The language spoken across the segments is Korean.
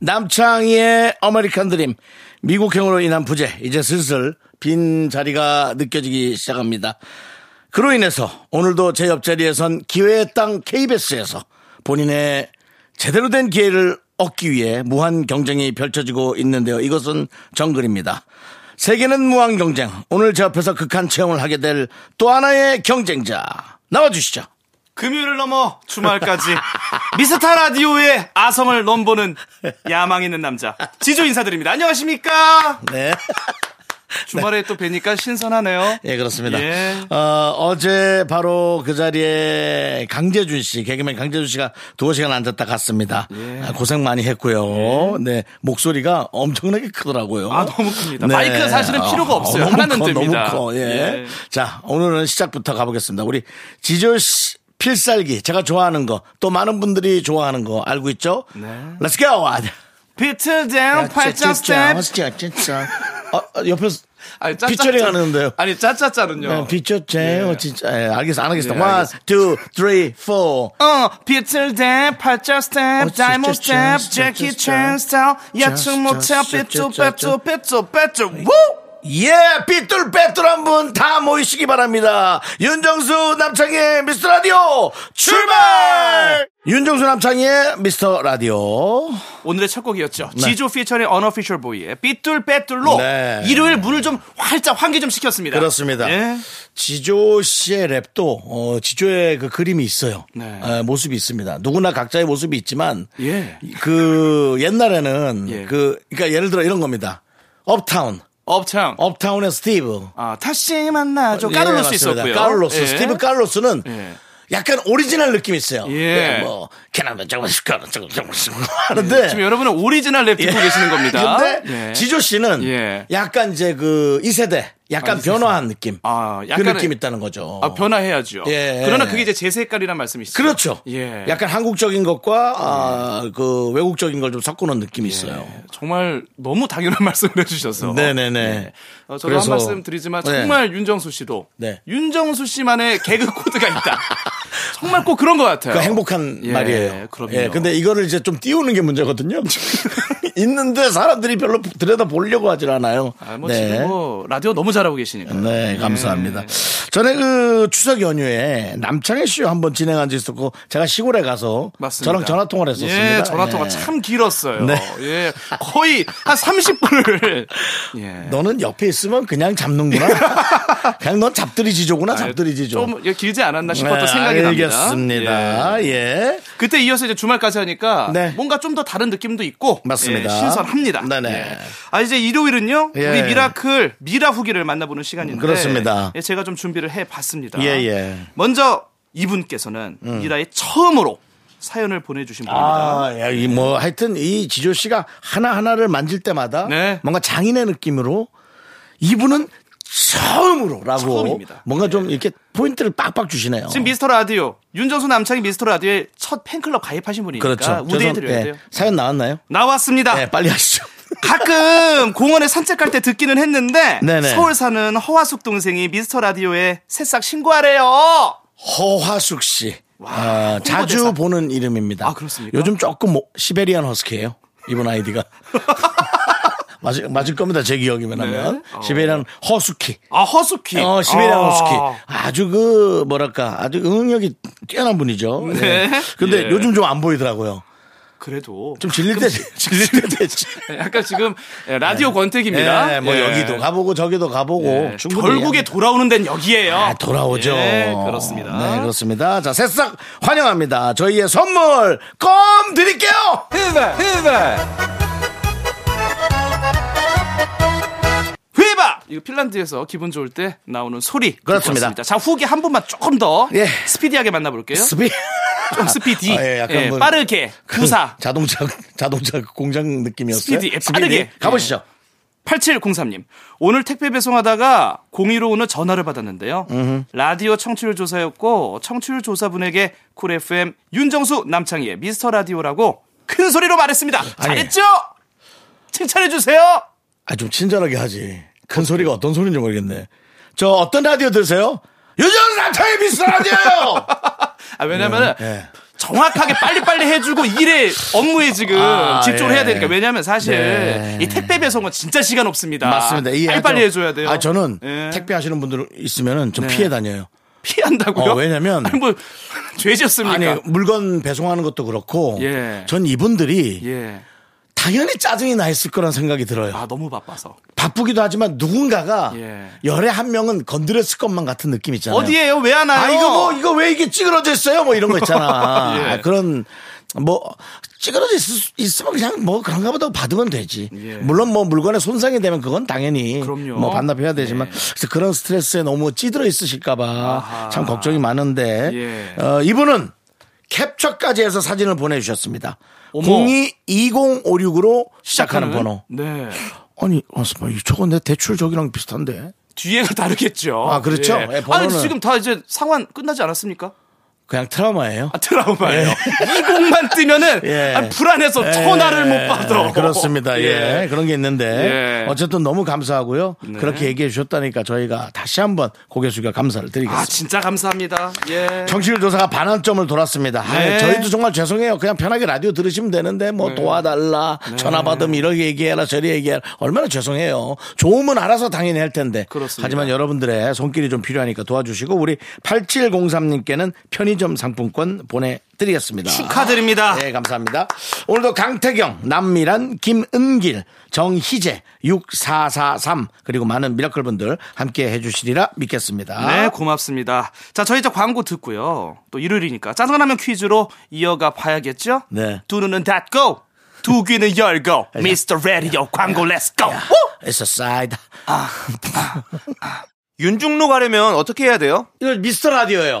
남창희의 아메리칸 드림 미국행으로 인한 부재 이제 슬슬 빈 자리가 느껴지기 시작합니다. 그로 인해서 오늘도 제 옆자리에선 기회의 땅 KBS에서 본인의 제대로 된 기회를 얻기 위해 무한 경쟁이 펼쳐지고 있는데요. 이것은 정글입니다. 세계는 무한 경쟁. 오늘 제 옆에서 극한 체험을 하게 될 또 하나의 경쟁자 나와주시죠. 금요일을 넘어 주말까지 미스터 라디오의 아성을 넘보는 야망 있는 남자 지조 인사드립니다. 안녕하십니까? 네. 주말에 또 뵈니까 신선하네요. 예, 그렇습니다. 예. 어, 제 바로 그 자리에 강재준 씨, 개그맨 강재준 씨가 두어 시간 앉았다 갔습니다. 예. 아, 고생 많이 했고요. 네. 목소리가 엄청나게 크더라고요. 아, 너무 큽니다. 마이크가 사실은 필요가 없어요. 너무 하나는 커, 됩니다. 너무 커. 예. 예. 자, 오늘은 시작부터 가보겠습니다. 우리 지조 씨 필살기, 제가 좋아하는 거, 또 많은 분들이 좋아하는 거 알고 있죠? 네. Let's go! 비틀 다운 팔짱 스텝. 진짜, 진짜. 어, 어, 옆에서 아니, 짜짜짜. 피처링 하는데요. 아니, 짜짜짜는요. 네, 비쳤제요, 진짜. 예, 알겠어, 안 하겠습니다. 예, One, 알겠습니다. two, three, four. 어, 댄, 팔짱 어, 스텝, 다이몬드 진짜, 스텝, 진짜. 챈 스타일, 야충 모텔, 삐뚤, 빼뚤, 삐뚤, 빼뚤, 우! 예, 삐뚤빼뚤한 분 다 모이시기 바랍니다. 윤정수 남창의 미스터 라디오 출발! 윤정수 남창의 미스터 라디오. 오늘의 첫 곡이었죠. 지조 피처링 언어피셜 보이의 삐뚤 빼뚤로 네. 일요일 물을 좀 활짝 환기 좀 시켰습니다. 그렇습니다. 예. 지조 씨의 랩도 어, 지조의 그 그림이 있어요. 네. 어, 모습이 있습니다. 누구나 각자의 모습이 있지만 예. 그 옛날에는 예. 그 그러니까 예를 들어 이런 겁니다. 업타운. 업창. 업타운의 스티브. 아, 다시 만나죠. 예, 까를로스 맞습니다. 있었고요. 까를로스. 예. 스티브 까를로스는 예. 약간 오리지널 느낌이 있어요. 예. 네, 뭐 캐나다 저거 저거 저거 하는데 지금 여러분은 오리지널 랩 듣고 계시는 겁니다. 예. 근데 예. 지조 씨는 예. 약간 이제 그이 세대 약간 아, 이 변화한 느낌. 아, 그 약간의- 느낌 있다는 거죠. 아, 변화해야죠. 예. 그러나 그게 이제 제 색깔이란 말씀이시죠. 그렇죠. 예. 약간 한국적인 것과 아, 그 외국적인 걸 좀 섞어놓은 느낌이 있어요. 정말 너무 당연한 말씀을 해주셔서. 네네네. 예. 어, 저도 그래서- 한 말씀 드리지만 네. 정말 윤정수 씨도 네. 윤정수 씨만의 개그 코드가 있다. 정말 꼭 그런 것 같아요. 그 행복한 예, 말이에요. 그럼요. 예, 근데 이거를 이제 좀 띄우는 게 문제거든요. 있는데 사람들이 별로 들여다 보려고 하질 않아요. 아, 뭐 지금 뭐 라디오 너무 잘하고 계시니까. 네, 감사합니다. 전에 그 추석 연휴에 남창희 쇼 한번 진행한 적 있었고 제가 시골에 가서 맞습니다. 저랑 전화 통화를 했었습니다. 예, 전화 통화 예. 참 길었어요. 네. 예, 거의 한 30분을. 예. 너는 옆에 있으면 그냥 잡는구나. 그냥 넌 잡들이 지조구나, 잡들이 지조. 좀 예, 길지 않았나 싶었던 네, 생각이 납니다. 알겠습니다. 예. 예. 그때 이어서 이제 주말까지 하니까 네. 뭔가 좀 더 다른 느낌도 있고 맞습니다. 예, 신선합니다. 네네. 예. 아 이제 일요일은요 예. 우리 미라클 미라 후기를 만나보는 시간인데 그렇습니다. 예, 제가 좀 준비를 해봤습니다. 예, 예. 먼저 이분께서는 미라에 처음으로 사연을 보내주신 분입니다. 아, 야, 이 뭐, 하여튼 이 지조 씨가 하나하나를 만질 때마다 네. 뭔가 장인의 느낌으로 이분은 처음으로라고 처음입니다. 뭔가 좀 이렇게 포인트를 빡빡 주시네요. 지금 미스터 라디오 윤정수 남창희 미스터 라디오에 첫 팬클럽 가입하신 분이니까 그렇죠. 우대해 드려야 죄송- 돼요. 예. 사연 나왔나요? 나왔습니다. 네, 빨리 하시죠. 가끔 공원에 산책할 때 듣기는 했는데 네네. 서울 사는 허화숙 동생이 미스터 라디오에 새싹 신고하래요. 허화숙 씨. 아, 자주. 보는 이름입니다. 아, 그렇습니까? 요즘 조금 뭐- 시베리안 허스키예요. 이분 아이디가. 맞을, 맞을 겁니다. 제 기억이면 하면. 어. 시베리안 허스키. 아 허수키. 어, 시베리안 아. 허스키. 아주 그, 뭐랄까, 아주 응력이 뛰어난 분이죠. 네. 근데 예. 요즘 좀 안 보이더라고요. 그래도 좀 질릴 때, 질릴 때 되지. 약간 지금 라디오 권태기입니다. 예, 뭐 예. 여기도 가보고 저기도 가보고. 예, 결국에. 돌아오는 데는 여기에요. 아, 돌아오죠. 예, 그렇습니다. 네, 그렇습니다. 자, 새싹 환영합니다. 저희의 선물 껌 드릴게요! 휘바! 이거 핀란드에서 기분 좋을 때 나오는 소리. 그렇습니다. 자, 후기 한 분만 조금 더 예. 스피디하게 만나볼게요. 스피, 좀 스피디. 아, 예, 약간 예, 뭐- 빠르게. 구사. 자동차 자동차 공장 느낌이었어요. 스피디, 예, 빠르게. 가보시죠. 8703님. 오늘 택배 배송하다가 02로 오는 전화를 받았는데요. 라디오 청취율 조사였고 청취율 조사분에게 쿨 FM 윤정수 남창희의 미스터 라디오라고 큰 소리로 말했습니다. 잘했죠? 칭찬해 주세요. 아, 좀 친절하게 하지. 큰 소리가 어떤 소리인지 모르겠네. 저 어떤 라디오 들으세요? 요즘 남창희 미스터 라디오요! 아, 왜냐면은 예. 정확하게 빨리빨리 해주고 일에 업무에 지금 아, 집중을 예. 해야 되니까 왜냐면 사실 네. 이 택배 배송은 진짜 시간 없습니다. 맞습니다. 이 빨리빨리 아주- 해줘야 돼요. 아, 저는 예. 택배 하시는 분들 있으면은 좀 네. 피해 다녀요. 피한다고요? 어, 왜냐면- 아니 뭐 죄지었습니까? 아니, 물건 배송하는 것도 그렇고. 예. 전 이분들이 예. 당연히 짜증이 나 있을 거란 생각이 들어요. 아 너무 바빠서. 바쁘기도 하지만 누군가가 예. 열에 한 명은 건드렸을 것만 같은 느낌 있잖아요. 어디에요? 왜 안 와요? 아, 이거 뭐, 이거 왜 이게 찌그러져 있어요? 뭐 이런 거 있잖아. 예. 아, 그런, 뭐, 찌그러져 수- 있으면 그냥 뭐 그런가 보다 받으면 되지. 예. 물론 뭐 물건에 손상이 되면 그건 당연히 그럼요. 뭐 반납해야 되지만 예. 그래서 그런 스트레스에 너무 찌들어 있으실까봐. 참 걱정이 많은데 예. 어, 이분은 캡처까지 해서 사진을 보내주셨습니다. 어머. 022056으로 시작하는 번호. 네. 아니, 어, 저거 내 대출 저기랑 비슷한데. 뒤에가 다르겠죠. 아, 그렇죠? 예, 아니 번호는- 지금 다 이제 상환 끝나지 않았습니까? 그냥 트라우마예요. 아, 트라우마예요. 이 곡만 뜨면은 예. 아, 불안해서 전화를 못 받아. 예, 그렇습니다. 예. 그런 게 있는데 예. 어쨌든 너무 감사하고요. 그렇게 얘기해 주셨다니까 저희가 다시 한번 고개 숙여 감사를 드리겠습니다. 아 진짜 감사합니다. 예. 정치율 조사가 반환점을 돌았습니다. 아, 네. 저희도 정말 죄송해요. 그냥 편하게 라디오 들으시면 되는데 뭐 도와달라, 네. 전화 받으면 이렇게 얘기해라, 저리 얘기해라. 얼마나 죄송해요. 좋으면 알아서 당연히 할 텐데. 그렇습니다. 하지만 여러분들의 손길이 좀 필요하니까 도와주시고 우리 8703님께는 편의 점 상품권 보내드리겠습니다. 축하드립니다. 네, 감사합니다. 오늘도 강태경, 남미란, 김은길, 정희재, 6443 그리고 많은 미라클 분들 함께 해주시리라 믿겠습니다. 네, 고맙습니다. 자, 저희 이제 광고 듣고요. 또 일요일이니까 짜장라면 퀴즈로 이어가 봐야겠죠? 네. 두 눈은 닫고, 두 귀는 열고, 미스터 라디오 광고 let's go! It's a side. 윤중로 가려면 어떻게 해야 돼요? 이거 미스터 라디오예요.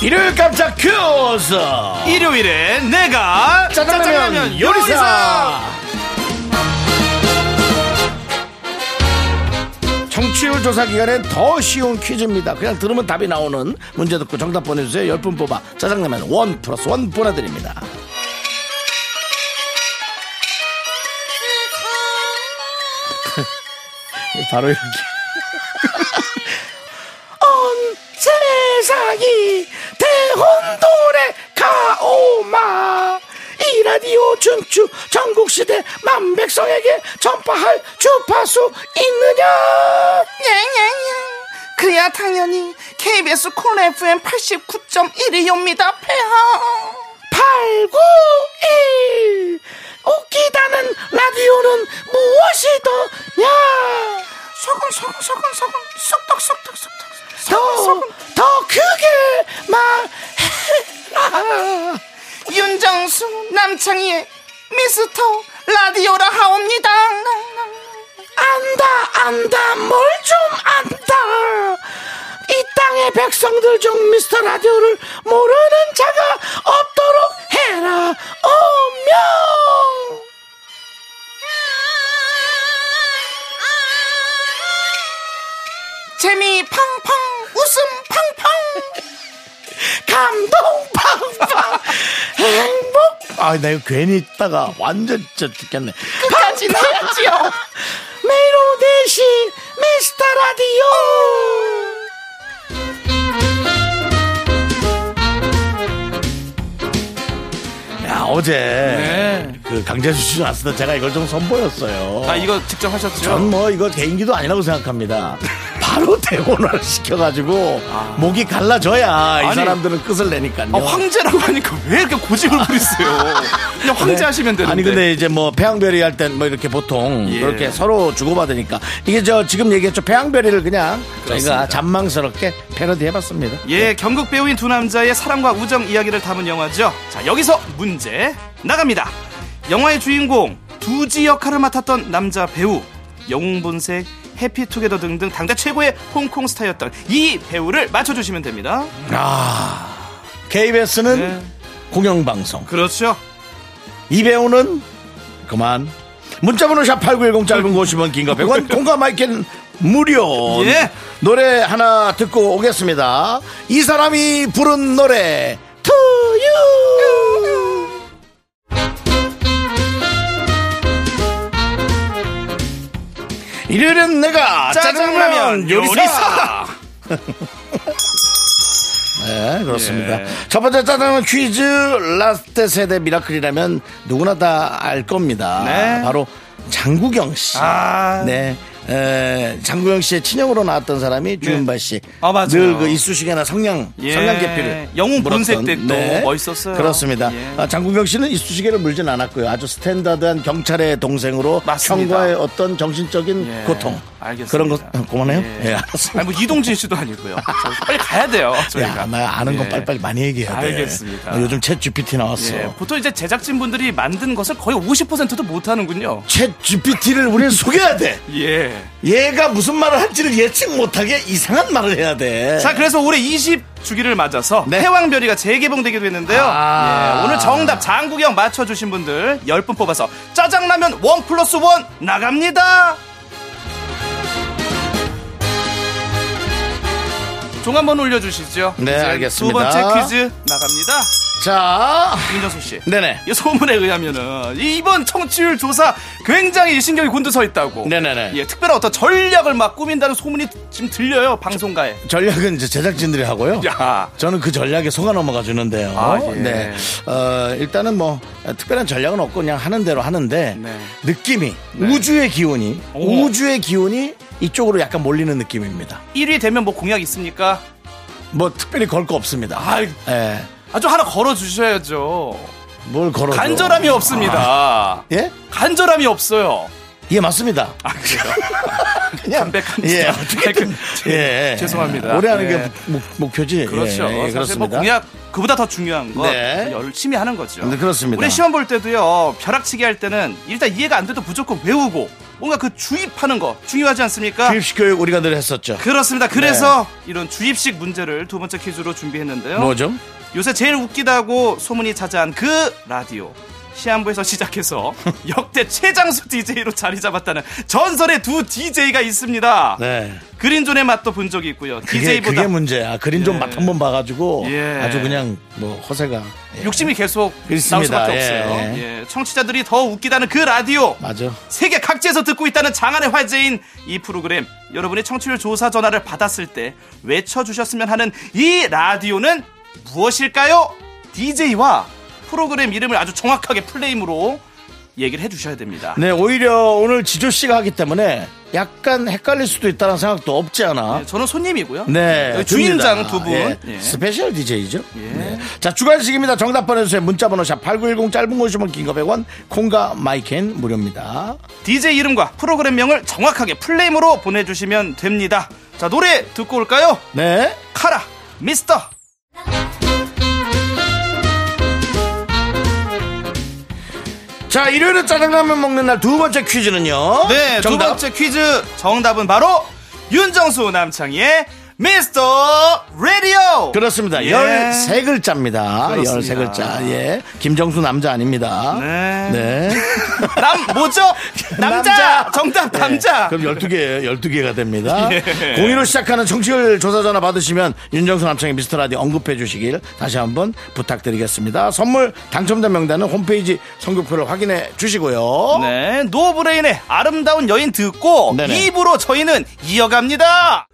일요일 깜짝 퀴즈! 일요일에 내가 짜장라면 요리사! 청취율 조사 기간엔 더 쉬운 퀴즈입니다. 그냥 들으면 답이 나오는 문제 듣고 정답 보내주세요. 10분 뽑아 짜장라면 원 플러스 원 보내드립니다. 바로 이렇게. 온 세상이 대 혼돈에 가오마. 이 라디오 춤추 전국시대 만백성에게 전파할 주파수 있느냐? 그야 당연히 KBS 쿨 FM 89.1이옵니다, 폐하. 891 웃기다는 라디오는 무엇이 더냐? 소금, 소금, 소금, 소금, 쏙떡, 쏙떡, 쏙떡. 더, 더 크게 말해라. 윤정수 남창희의 미스터 라디오라 하옵니다. 안다 안다 뭘 좀 안다. 이 땅의 백성들 중 미스터 라디오를 모르는 자가 없도록 해라. 어명 재미 팡팡, 웃음 팡팡. 감동 팡팡 행복 아 내가 이거 괜히 있다가 완전 진짜 죽겠네 끝까지 해야지요. 매일 오후 4시 미스터 라디오 야 어제 네. 그 강재수 씨 왔을 때 제가 이걸 좀 선보였어요. 아 이거 직접 하셨죠? 전 뭐 이거 개인기도 아니라고 생각합니다. 바로 대본을 시켜가지고 목이 갈라져야 이 아니. 사람들은 끝을 내니까요. 아, 황제라고 하니까 왜 이렇게 고집을 부리세요? 그냥 황제 하시면 되는데. 아니 근데 이제 뭐 배양별이 할 땐 뭐 이렇게 보통 예. 그렇게 서로 주고받으니까 이게 저 지금 얘기했죠 배양별이를 그냥 그렇습니다. 저희가 잔망스럽게 패러디 해봤습니다. 예, 경극 배우인 두 남자의 사랑과 우정 이야기를 담은 영화죠. 자, 여기서 문제 나갑니다. 영화의 주인공 두지 역할을 맡았던 남자 배우 영웅본색 해피투게더 등등 당대 최고의 홍콩 스타였던 이 배우를 맞춰주시면 됩니다. 아 KBS는 네. 공영방송 그렇죠. 이 배우는 그만 문자번호 샵8910 짧은 거 50원 긴거 100원 공감 마이크는 무료 예. 노래 하나 듣고 오겠습니다 이 사람이 부른 노래 To You 일요일은 내가 짜장라면 요리사 네, 그렇습니다. 예. 첫 번째 짜장면 퀴즈 라스트 세대 미라클이라면 누구나 다 알 겁니다. 네. 바로 장국영 씨. 아. 네. 에, 장국영 씨의 친형으로 나왔던 사람이 주윤발 씨. 아, 맞아요. 늘그 이쑤시개나 성냥, 예. 성냥개비를. 영웅 본색. 때도 멋있었어요. 그렇습니다. 예. 아, 장국영 씨는 이쑤시개를 물진 않았고요. 아주 스탠다드한 경찰의 동생으로 맞습니다. 형과의 어떤 정신적인 예. 고통. 알겠습니다. 그런 것, 어, 그만해요? 예. 예, 알았습니다. 아니 뭐 이동진 씨도 아니고요. 저 빨리 가야 돼요. 저희가. 야, 나 아는 건 예. 빨리빨리 많이 얘기해야 돼. 알겠습니다. 어, 요즘 챗 GPT 나왔어. 예, 보통 이제 제작진분들이 만든 것을 거의 50%도 못 하는군요. 챗 GPT를 우리는 속여야 돼. 예. 얘가 무슨 말을 할지를 예측 못하게 이상한 말을 해야 돼. 자, 그래서 올해 20주기를 맞아서 네. 해왕별이가 재개봉되기도 했는데요. 아. 예, 오늘 정답 장구경 맞춰주신 분들 10분 뽑아서 짜장라면 원 플러스 원 나갑니다. 종 한번 올려주시죠. 네, 알겠습니다. 두 번째 퀴즈 나갑니다. 자, 윤정수 씨. 네네. 이 소문에 의하면은 이번 청취율 조사 굉장히 신경이 곤두서 있다고. 네네네. 예, 특별한 어떤 전략을 막 꾸민다는 소문이 지금 들려요 방송가에. 전략은 이제 제작진들이 하고요. 야. 저는 그 전략에 속아 넘어가 주는데요. 아, 예. 네. 어, 일단은 뭐, 특별한 전략은 없고 그냥 하는 대로 하는데, 네. 느낌이, 우주의 기운이, 오. 우주의 기운이 이쪽으로 약간 몰리는 느낌입니다. 1위 되면 뭐 공약 있습니까? 뭐, 특별히 걸 거 없습니다. 아, 예. 아주 하나 걸어 주셔야죠. 뭘 걸어 간절함이 없습니다. 예? 간절함이 없어요. 예, 맞습니다. 아, 그래요? 그냥 담백한 예. 어떻게든 그, 예. 죄송합니다. 오래 하는 예. 게 목, 목표지. 그렇죠. 예, 예, 그렇습니다. 뭐 공약 그보다 더 중요한 건 네. 열심히 하는 거죠. 네, 그렇습니다. 우리 시험 볼 때도요. 벼락치기 할 때는 일단 이해가 안 돼도 무조건 외우고 뭔가 그 주입하는 거 중요하지 않습니까? 주입식 교육 우리가 늘 했었죠. 그렇습니다. 그래서 이런 주입식 문제를 두 번째 퀴즈로 준비했는데요. 네. 뭐죠? 요새 제일 웃기다고 소문이 자자한 그 라디오. 시한부에서 시작해서 역대 최장수 DJ로 자리 잡았다는 전설의 두 DJ가 있습니다. 네. 그린존의 맛도 본 적이 있고요. 그게, DJ보다 그게 문제야. 그린 좀 예. 맛 한 번 봐가지고 예. 아주 그냥 뭐 허세가. 예. 욕심이 계속 나올 있습니다. 수밖에 예. 없어요. 예, 청취자들이 더 웃기다는 그 라디오. 맞아. 세계 각지에서 듣고 있다는 장안의 화제인 이 프로그램. 여러분이 청취율 조사 전화를 받았을 때 외쳐주셨으면 하는 이 라디오는 무엇일까요? DJ와 프로그램 이름을 아주 정확하게 full name으로 얘기를 해주셔야 됩니다. 네, 오히려 오늘 지조 씨가 하기 때문에 약간 헷갈릴 수도 있다는 생각도 없지 않아. 네, 저는 손님이고요. 네. 여기 주인장. 두 분. 예. 예. 스페셜 DJ죠. 네. 자, 주관식입니다. 정답 보내주세요. 문자번호 샵8910 짧은 50원 긴거 100원 콩과 마이K는 무료입니다. DJ 이름과 프로그램명을 정확하게 플레임으로 보내주시면 됩니다. 자, 노래 듣고 올까요? 네. 카라, 미스터. 자, 일요일에 짜장라면 먹는 날 두 번째 퀴즈는요. 네, 정답. 두 번째 퀴즈 정답은 바로 윤정수 남창희의 미스터 라디오. 그렇습니다. 예. 13글자입니다. 그렇습니다. 13글자. 예. 김정수 남자 아닙니다. 네. 네. 남 뭐죠? 남자. 정답 남자. 네. 그럼 12개, 12개가 됩니다. 예. 02로 시작하는 청취율 조사 전화 받으시면 윤정수 남창희의 미스터 라디오 언급해 주시길 다시 한번 부탁드리겠습니다. 선물 당첨자 명단은 홈페이지 선곡표를 확인해 주시고요. 네, 노브레인의 아름다운 여인 듣고 네네. 입으로 저희는 이어갑니다.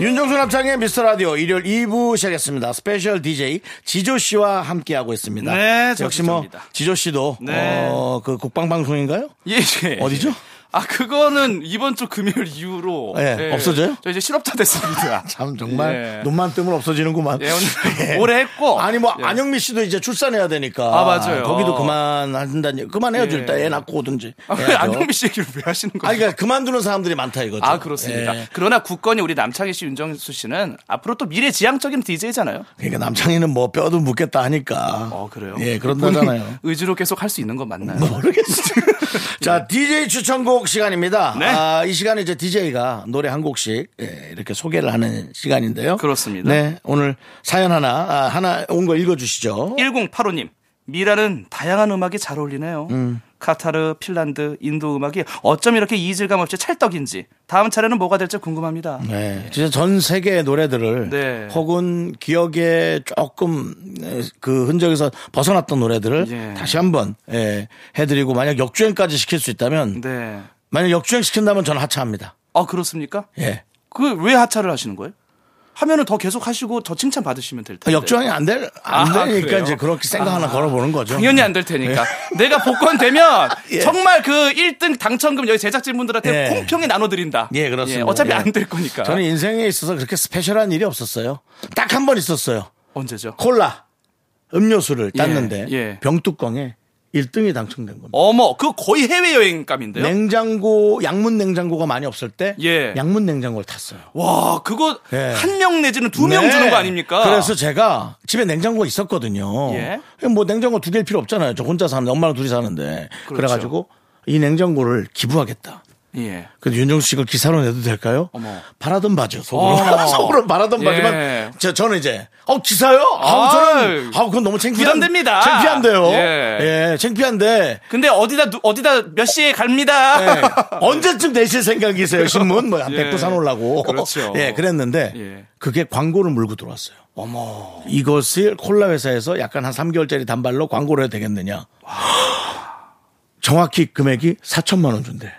윤정수 남창희의 미스터 라디오 일요일 2부 시작했습니다. 스페셜 DJ 지조 씨와 함께하고 있습니다. 네, 저 역시 뭐. 지조 씨도 네. 어, 그 국방 방송인가요? 예, 예. 어디죠? 아, 그거는 이번 주 금요일 이후로. 예, 없어져요? 저 이제 실업자 됐습니다. 참 정말 예. 눈만 뜨면 없어지는구만. 예, 오늘 올해 했고. 아니 뭐 예. 안영미 씨도 이제 출산해야 되니까. 아, 맞아요. 거기도 그만한다니 그만해야죠. 예. 일단 애 낳고 오든지. 아, 왜. 안영미 씨 얘기를 왜 하시는 거예요? 아니 그러니까 그만두는 사람들이 많다 이거죠. 아, 그렇습니다. 예. 그러나 국건이 우리 남창희 씨, 윤정수 씨는 앞으로 또 미래지향적인 DJ잖아요. 그러니까 남창희는 뭐 뼈도 묻겠다 하니까. 어, 그래요? 예, 그런다잖아요. 의지로 계속 할 수 있는 건 맞나요? 모르겠어요. 자, DJ 추천곡 시간입니다. 네. 아, 이 시간에 이제 DJ가 노래 한 곡씩 예, 이렇게 소개를 하는 시간인데요. 그렇습니다. 네, 오늘 사연 하나, 아, 하나 온 거 읽어주시죠. 1085님. 미라는 다양한 음악이 잘 어울리네요. 카타르, 핀란드, 인도 음악이 어쩜 이렇게 이질감 없이 찰떡인지 다음 차례는 뭐가 될지 궁금합니다. 네, 진짜 전 세계의 노래들을 네. 혹은 기억에 조금 에, 그 흔적에서 벗어났던 노래들을 예. 다시 한번 예, 해드리고 만약 역주행까지 시킬 수 있다면 네. 만약 역주행 시킨다면 저는 하차합니다. 아 그렇습니까? 예. 그 왜 하차를 하시는 거예요? 하면은 더 계속 하시고 더 칭찬 받으시면 될 텐데. 역주행이 안 될, 안 아, 되니까 그래요? 이제 그렇게 생각 하나 걸어보는 거죠. 당연히 안 될 테니까. 내가 복권되면 예. 정말 그 1등 당첨금 여기 제작진분들한테 예. 공평히 나눠드린다. 예, 그렇습니다. 어차피 예. 안될 거니까. 저는 인생에 있어서 그렇게 스페셜한 일이 없었어요. 딱 한 번 있었어요. 언제죠? 콜라 음료수를 예, 땄는데 예. 병뚜껑에 1등이 당첨된 겁니다. 어머, 그 거의 해외 여행감인데요? 냉장고 양문 냉장고가 많이 없을 때 예. 양문 냉장고를 탔어요. 와, 그거 예. 한명 내지는 두명 네. 주는 거 아닙니까? 그래서 제가 집에 냉장고가 있었거든요. 예. 뭐 냉장고 두 개일 필요 없잖아요. 저 혼자 사는데 엄마랑 둘이 사는데 그렇죠. 그래가지고이 냉장고를 기부하겠다. 예. 그래서 윤정수 씨가 기사로 내도 될까요? 어머. 바라던 바죠. 속으로. 어. 속으로 바라던 예. 바지만. 저, 저는 이제, 어, 기사요? 아우, 아이. 저는, 아우, 그건 너무 창피한. 부담됩니다. 창피한데요. 예. 예, 창피한데. 근데 어디다, 누- 어디다 몇 시에 갑니다. 예. 언제쯤 내실 생각이세요? 신문? 뭐, 한 예. 100부 사놓으려고. 그렇죠. 예, 그랬는데. 예. 그게 광고를 물고 들어왔어요. 어머. 이것을 콜라 회사에서 약간 한 3개월짜리 단발로 광고를 해도 되겠느냐. 정확히 금액이 4천만 원 준대.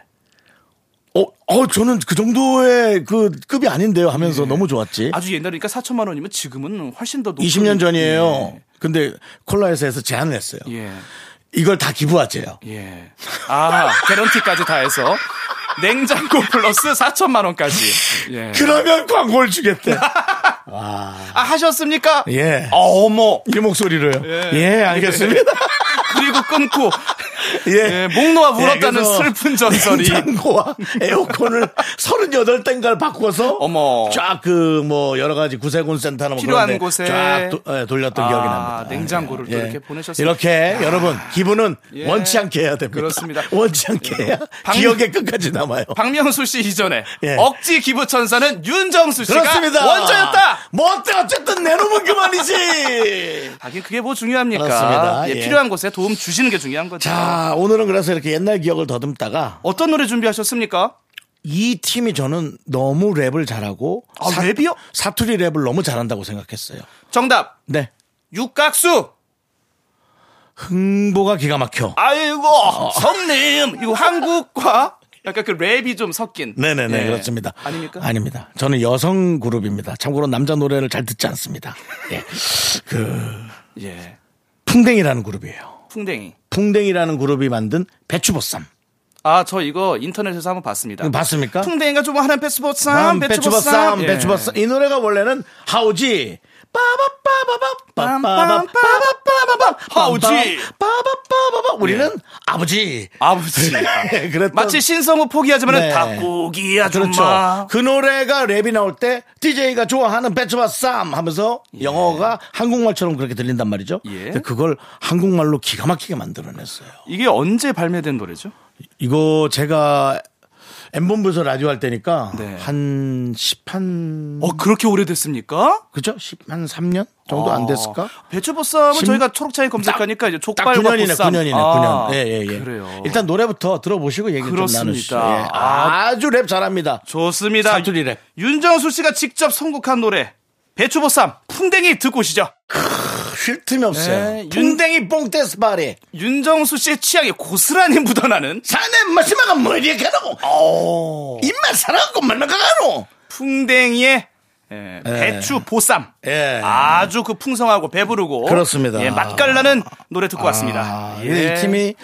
어, 어, 저는 그 정도의 그 급이 아닌데요 하면서 너무 좋았지. 아주 옛날이니까 4천만 원이면 지금은 훨씬 더 높은. 20년 전이에요. 근데 콜라 회사에서 제안을 했어요. 예. 이걸 다 기부하재요. 예. 아, 개런티까지 다 해서. 냉장고 플러스 4천만 원까지. 예. 그러면 광고를 주겠대. 아, 하셨습니까? 예. 어머. 이 목소리로요. 예. 예, 알겠습니다. 그리고 끊고. 예. 예, 목 놓아 울었다는 그래서 슬픈 전설이. 냉장고와 에어컨을 38땡가를 바꿔서 어머. 쫙 그 뭐 여러 가지 구세군 센터나 뭐 필요한 곳에. 쫙 도- 예, 돌렸던 아, 기억이 납니다. 냉장고를 또 예. 이렇게 보내셨어요. 이렇게 여러분 기분은 예. 원치 않게 해야 됩니다. 그렇습니다. 원치 않게 해야 방- 기억에 끝까지 남아요. 박명수 씨 이전에 예. 억지 기부 천사는 윤정수 씨가 그렇습니다. 원조였다. 뭐 어때 어쨌든 내놓으면 그만이지. 하긴 그게 뭐 중요합니까? 그렇습니다. 예, 예. 필요한 곳에 도움 주시는 게 중요한 거죠. 자 오늘은 그래서 이렇게 옛날 기억을 더듬다가 어떤 노래 준비하셨습니까? 이 팀이 저는 너무 랩을 잘하고 아, 랩이요? 사투리 랩을 너무 잘한다고 생각했어요. 정답 네. 육각수. 흥보가 기가 막혀. 아이고 성님 이거 한국과 약간 그 랩이 좀 섞인. 네네네 예. 그렇습니다. 아닙니까? 아닙니다. 저는 여성 그룹입니다. 참고로 남자 노래를 잘 듣지 않습니다. 예. 그 예. 풍뎅이라는 그룹이에요. 풍뎅이. 풍뎅이라는 그룹이 만든 배추보쌈. 아 저 이거 인터넷에서 한번 봤습니다. 봤습니까? 풍뎅이가 좀 하는 배추보쌈, 음, 배추보쌈, 배추보쌈, 예. 배추보쌈. 이 노래가 원래는 하우지. 빠바빠바바 빠바바바바바바바 하우지. 빠바빠바바 우리는 아버지. 아버지. 그랬던 마치 신성우 포기하지만 네. 닭고기 아줌마. 그렇죠. 그 노래가 랩이 나올 때 DJ가 좋아하는 배추바쌈 하면서 영어가 한국말처럼 그렇게 들린단 말이죠. 예. 근데 그걸 한국말로 기가 막히게 만들어냈어요. 이게 언제 발매된 노래죠? 이거 제가 엠본부에서 라디오 할 때니까 네. 한 10, 한, 어, 그렇게 오래됐습니까? 그죠? 10, 한 3년 정도 안 됐을까? 아, 배추보쌈은 심- 저희가 초록차에 검색하니까 이제 딱 족발과 9년이네, 보쌈. 9년이네, 아, 9년. 예, 예, 예. 그래요. 일단 노래부터 들어보시고 얘기 좀. 나누시죠. 예. 아. 아주 랩 잘합니다. 좋습니다. 사투리 랩. 윤정수 씨가 직접 선곡한 노래 배추보쌈 풍뎅이 듣고 오시죠. 쉴 틈이 없어요. 네, 윤- 풍뎅이 뽕떼스 바리. 윤정수 씨의 취향이 고스란히 묻어나는 사내 마시마가 머리에 가노. 입만 살아갖고 말만 가노. 풍뎅이의 예, 배추 보쌈. 예. 아주 그 풍성하고 배부르고 그렇습니다. 예, 맛깔나는 노래 듣고 왔습니다. 아, 예. 이 팀이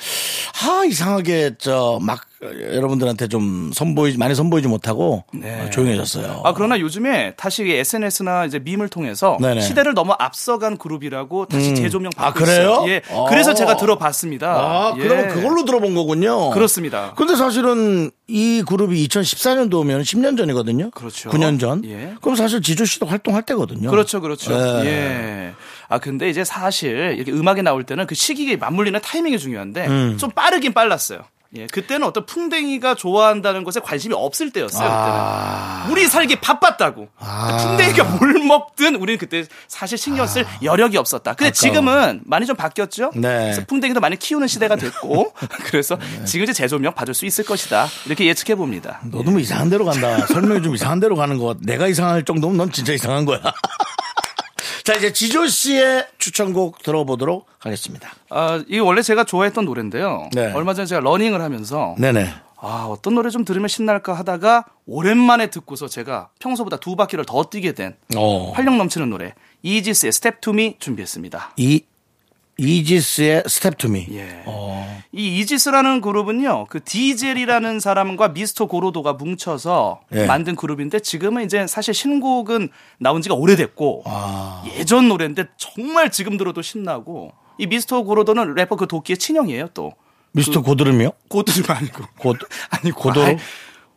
아 이상하게 저 막 여러분들한테 좀 선보이 많이 선보이지 못하고 어, 조용해졌어요. 네. 아 그러나 요즘에 다시 SNS나 이제 밈을 통해서 네네. 시대를 너무 앞서간 그룹이라고 다시 재조명 받고 아, 그래요? 있어요. 예. 어. 그래서 제가 들어봤습니다. 아, 예. 그러면 그걸로 들어본 거군요. 그렇습니다. 근데 사실은 이 그룹이 2014년도면 10년 전이거든요. 그렇죠. 9년 전. 예. 그럼 사실 지조 씨도 활동할 때거든요. 그렇죠, 그렇죠. 예. 예. 아 근데 이제 사실 이렇게 음악이 나올 때는 그 시기에 맞물리는 타이밍이 중요한데 음. 좀 빠르긴 빨랐어요. 예, 그때는 어떤 풍뎅이가 좋아한다는 것에 관심이 없을 때였어요. 아. 그때는 우리 살기 바빴다고. 풍뎅이가 뭘 먹든 우리는 그때 사실 신경 쓸 여력이 없었다. 근데 지금은 많이 좀 바뀌었죠. 네. 그래서 풍뎅이도 많이 키우는 시대가 됐고 그래서 지금 이제 재조명 받을 수 있을 것이다. 이렇게 예측해 봅니다. 너 너무 이상한 데로 간다. 설명이 좀 이상한 데로 가는 것 같아. 내가 이상할 정도면 넌 진짜 이상한 거야. 자, 이제 지조 씨의 추천곡 들어보도록 하겠습니다. 아, 이게 원래 제가 좋아했던 노래인데요. 네. 얼마 전에 제가 러닝을 하면서 네네. 아, 어떤 노래 좀 들으면 신날까 하다가 오랜만에 듣고서 제가 평소보다 두 바퀴를 더 뛰게 된 어. 활력 넘치는 노래 이지스의 Step to Me 준비했습니다. 이, 이지스의 Step to Me. 예. 어. 이 이지스라는 그룹은요, 그 디젤이라는 사람과 미스터 고로도가 뭉쳐서 예. 만든 그룹인데 지금은 이제 사실 신곡은 나온 지가 오래됐고 아. 예전 노래인데 정말 지금 들어도 신나고 이 미스터 고로도는 래퍼 그 도끼의 친형이에요 또. 미스터 고드름이요? 고드름 아니고. 고, 아니 고도로?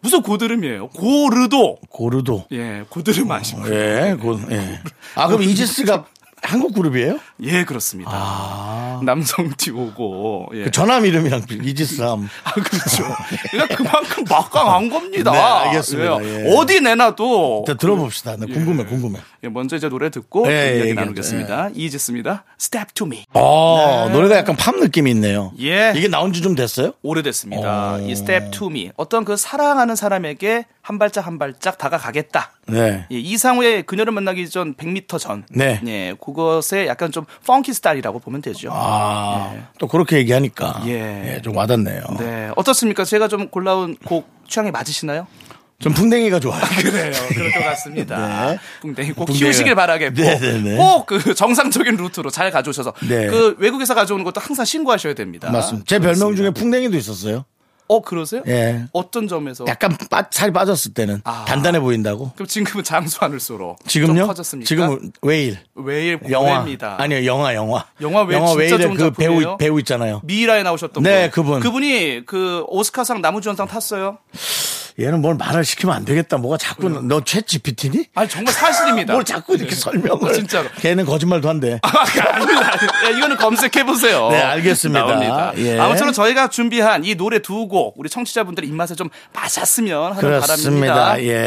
무슨 고드름이에요? 고르도. 고르도. 예, 고드름 아니고. 예, 고, 예. 아, 그럼 이지스가 한국 그룹이에요? 예, 그렇습니다. 남성 듀오고. 예. 아. 그 전함 이름이랑 이지스함. 아, 그렇죠. 그러니까 그만큼 막강한 겁니다. 네, 알겠습니다. 예. 예. 어디 내놔도. 일단 들어봅시다. 나 궁금해, 궁금해. 예, 먼저 이제 노래 듣고 예, 예, 이야기 예, 나누겠습니다. 이지스입니다. Step to me. 어, 노래가 약간 팝 느낌이 있네요. 예. 이게 나온 지 좀 됐어요? 오래됐습니다. 어. 이 Step to me. 어떤 그 사랑하는 사람에게 한 발짝 한 발짝 다가가겠다. 네. 예, 이상우의 그녀를 만나기 전 100m 전. 네. 예, 그것에 약간 좀 펑키 스타일이라고 보면 되죠. 아, 또 그렇게 얘기하니까. 예. 예, 좀 와닿네요. 네. 어떻습니까? 제가 좀 골라온 곡 취향에 맞으시나요? 좀 풍뎅이가 좋아요. 그래요. 그럴 것 같습니다. 네. 붕댕이 꼭 붕댕이가- 키우시길 바라겠고 네네네. 꼭그 정상적인 루트로 잘 가져오셔서 네. 그 외국에서 가져오는 것도 항상 신고하셔야 됩니다. 맞습니다. 제 별명 중에 그렇습니다. 풍뎅이도 있었어요. 어 그러세요? 예. 어떤 점에서? 약간 빠, 살이 빠졌을 때는 아. 단단해 보인다고. 그럼 지금은 장수 하늘소로 지금요? 좀 커졌습니까? 지금은 웨일. 왜일 영화. 고래입니다. 아니요, 영화, 영화. 영화 웨일 진짜 웨일의 좋은 그. 배우, 배우 있잖아요. 미라에 나오셨던 네, 분. 그분. 그분이 그 오스카상 나무주연상 탔어요. 얘는 뭘 말을 시키면 안 되겠다. 뭐가 자꾸, 너챗 GPT니? 아니 정말 사실입니다. 뭘 자꾸 이렇게 설명을. 어, 진짜로. 걔는 거짓말도 한대. 아닙니다. 아닙니다. 예, 이거는 검색해 보세요. 네, 알겠습니다. 나옵니다. 예. 아무쪼록 저희가 준비한 이 노래 두 곡 우리 청취자분들의 입맛에 좀 맞았으면 하는 그렇습니다. 바람입니다. 예.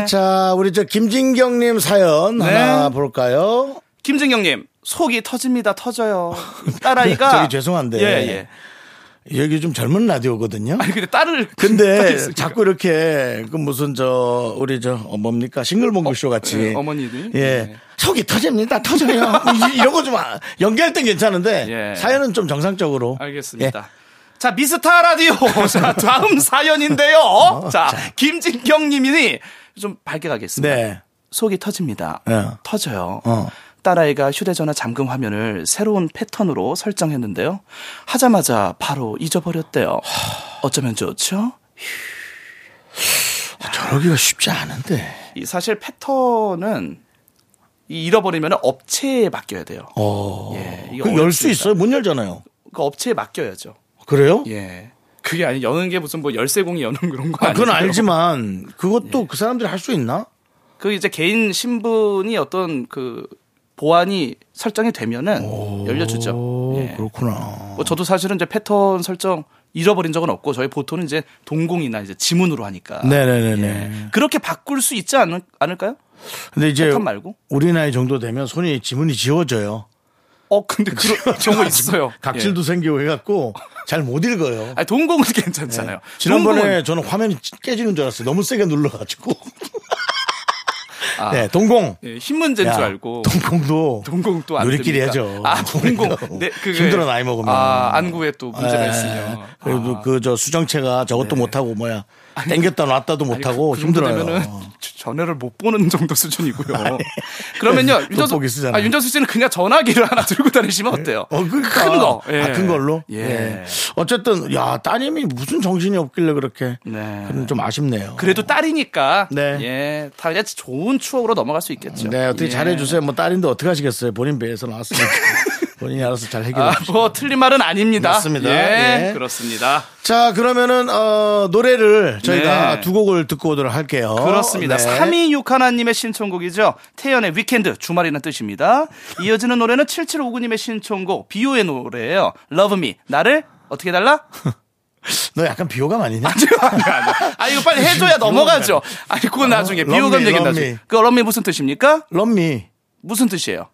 네. 자, 우리 저 김진경님 사연 네. 하나 볼까요? 김진경님 속이 터집니다. 터져요. 딸아이가 저기 죄송한데. 예, 예. 여기 좀 젊은 라디오거든요. 아니 근데 딸을 근데. 자꾸 이렇게 그 무슨 저 우리 저 어, 뭡니까 싱글몽글 쇼 같이 예, 어머니들. 예 예. 속이 터집니다 터져요 이- 이런 거 좀 연기할 땐 괜찮은데 예. 사연은 좀 정상적으로 알겠습니다. 예. 자, 미스터 라디오. 자, 다음 사연인데요. 자, 김진경 님이 좀 밝게 가겠습니다. 네. 속이 터집니다. 예. 터져요. 어. 딸아이가 휴대전화 잠금 화면을 새로운 패턴으로 설정했는데요. 하자마자 바로 잊어버렸대요. 어쩌면 좋죠? 저러기가 쉽지 않은데 이 사실 패턴은 이 잃어버리면 업체에 맡겨야 돼요. 어. 예, 이게 그열수 어렵습니다. 있어요 문 열잖아요 그 업체에 맡겨야죠. 그래요? 예. 그게 아니 여는 게 무슨 뭐 열쇠공이 여는 그런 거 아? 그건 알지만 예. 그것도 그 사람들이 할 수 있나? 그 이제 개인 신분이 어떤 그 보안이 설정이 되면은 열려주죠. 오 예. 그렇구나 뭐 저도 사실은 이제 패턴 설정 잃어버린 적은 없고 저희 보통은 이제 동공이나 이제 지문으로 하니까 네네네네. 예. 그렇게 바꿀 수 있지 않을, 않을까요? 근데 이제 패턴 말고? 우리 나이 정도 되면 손이 지문이 지워져요. 어 근데 그런 경우 있어요. 각질도 생기고 해갖고 잘 못 읽어요. 예. 아니 동공은 괜찮잖아요. 지난번에 동공은 저는 화면이 깨지는 줄 알았어요. 너무 세게 눌러가지고. 아. 네, 동공. 예, 힘 문제인 야, 줄 알고 동공도 동공 또안 우리끼리? 해죠. 아 동공. 네, 그게 힘들어 나이 먹으면. 아 안구에 또 문제가 예. 있으면. 그래도 아. 그저 수정체가 저것도 못하고 뭐야 땡겼다 놨다도 못하고 그 힘들어요. 되면은 전화를 못 보는 정도 수준이고요. 그러면요, 윤정수, 쓰잖아요. 아, 윤정수 씨는 그냥 전화기를 하나 들고 다니시면 어때요? 어, 그러니까. 큰 거. 예. 아, 큰 걸로? 예. 어쨌든, 야, 따님이 무슨 정신이 없길래 그렇게. 네. 그건 좀 아쉽네요. 그래도 딸이니까. 네. 예. 다 그냥 좋은 추억으로 넘어갈 수 있겠죠. 네, 어떻게 예. 잘해주세요. 뭐, 딸인데 어떻게 하시겠어요. 본인 배에서 나왔으니까. 본인이 알아서 잘 해결해 아. 뭐 틀린 말은 아닙니다. 맞습니다. 예, 예. 그렇습니다. 자, 그러면은, 어, 노래를 저희가 네. 두 곡을 듣고 오도록 할게요. 그렇습니다. 네. 3261님의 신청곡이죠. 태연의 Weekend, 주말이라는 뜻입니다. 이어지는 노래는 7759님의 신청곡, 비오의 노래예요. Love Me. 나를 어떻게 해달라? 너 약간 비호감 아니냐? 아, 이거 빨리 해줘야 넘어가죠. 아니, 그건 나중에. 비호감 love 나중에. 그 me 무슨 뜻입니까? Me. 무슨 뜻이에요?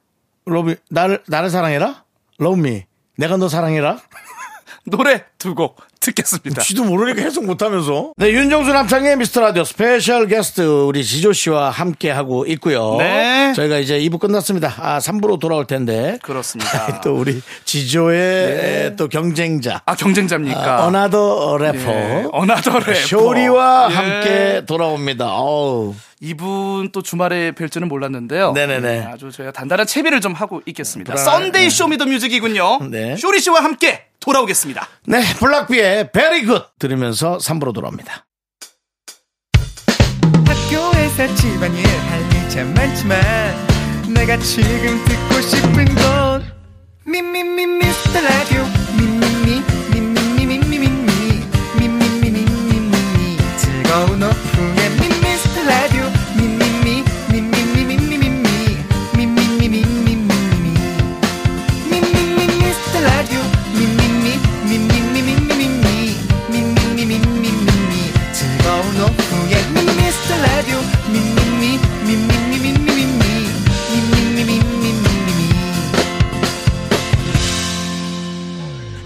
Me. 나를, 나를 사랑해라? Love me. 내가 너 사랑해라? 노래 두 곡 듣겠습니다. 쥐도 모르니까 해석 못하면서. 네, 윤정수 남창희의 미스터 라디오 스페셜 게스트 우리 지조 씨와 함께 하고 있고요. 네. 저희가 이제 2부 끝났습니다. 아, 3부로 돌아올 텐데. 그렇습니다. 또 우리 지조의 또 경쟁자. 아, 경쟁자입니까? 아, another 래퍼. 예, another 래퍼. 쇼리와 예. 함께 돌아옵니다. 어우. 이분 또 주말에 뵐 줄은 몰랐는데요. 네네네. 네, 아주 저희가 단단한 채비를 좀 하고 있겠습니다. 불안하- 썬데이 쇼미더뮤직이군요. 네. 쇼리 씨와 함께 돌아오겠습니다. 네, 블락비의 Very Good 들으면서 3부로 돌아옵니다. 학교에서 집안일 할일참 많지만 내가 지금 듣고 싶은 건 미미미 미스터 라디오 미미미 미미미 미미미 미미미 미미미 즐거운 오후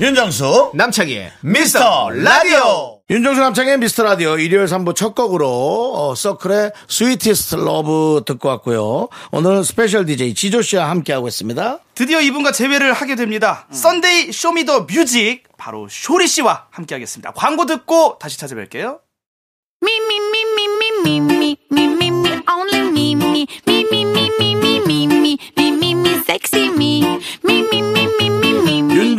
윤정수 남창희의 미스터 라디오 윤정수 남창희의 미스터 라디오 일요일 3부 첫 곡으로 어, 서클의 Sweetest Love 듣고 왔고요. 오늘은 스페셜 DJ 지조 씨와 함께하고 있습니다. 드디어 이분과 재회를 하게 됩니다. Sunday Show Me the Music 바로 쇼리 씨와 함께하겠습니다. 광고 듣고 다시 찾아뵐게요. Me, only me, me, me,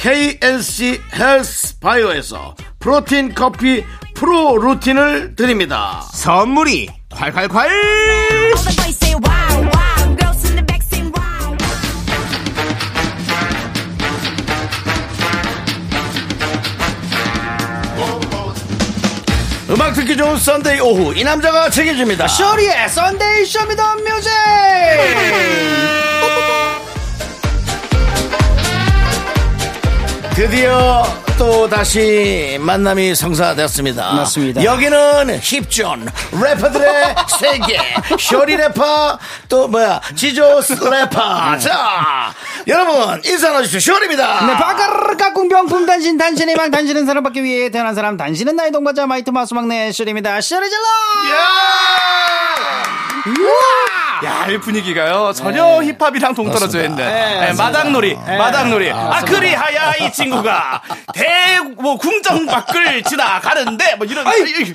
KNC 헬스 바이오에서 프로틴 커피 프로 루틴을 드립니다. 선물이 콸콸콸. 음악 듣기 좋은 Sunday 오후 이 남자가 책임집니다. 쇼리의 썬데이 쇼미더 뮤직 드디어 또 다시 만남이 성사되었습니다. 맞습니다. 여기는 힙존 래퍼들의 세계 쇼리 래퍼 또 뭐야 지조스 래퍼 자 여러분 인사 나주십시오 쇼리입니다. 네, 바카르 깍꿍병품 단신, 단신의 망, 단신은 사랑받기 위해 태어난 사람, 단신은 나의 동반자, 마이트 마스 막내, 슈리입니다. 슈리질러! 야, 이 분위기가요. 전혀 힙합이랑 동떨어져 있는. 네, 마당놀이, 마당놀이. 아, 그리하야, 이 친구가. 대, 뭐, 궁정 밖을 지나가는데, 뭐, 이런,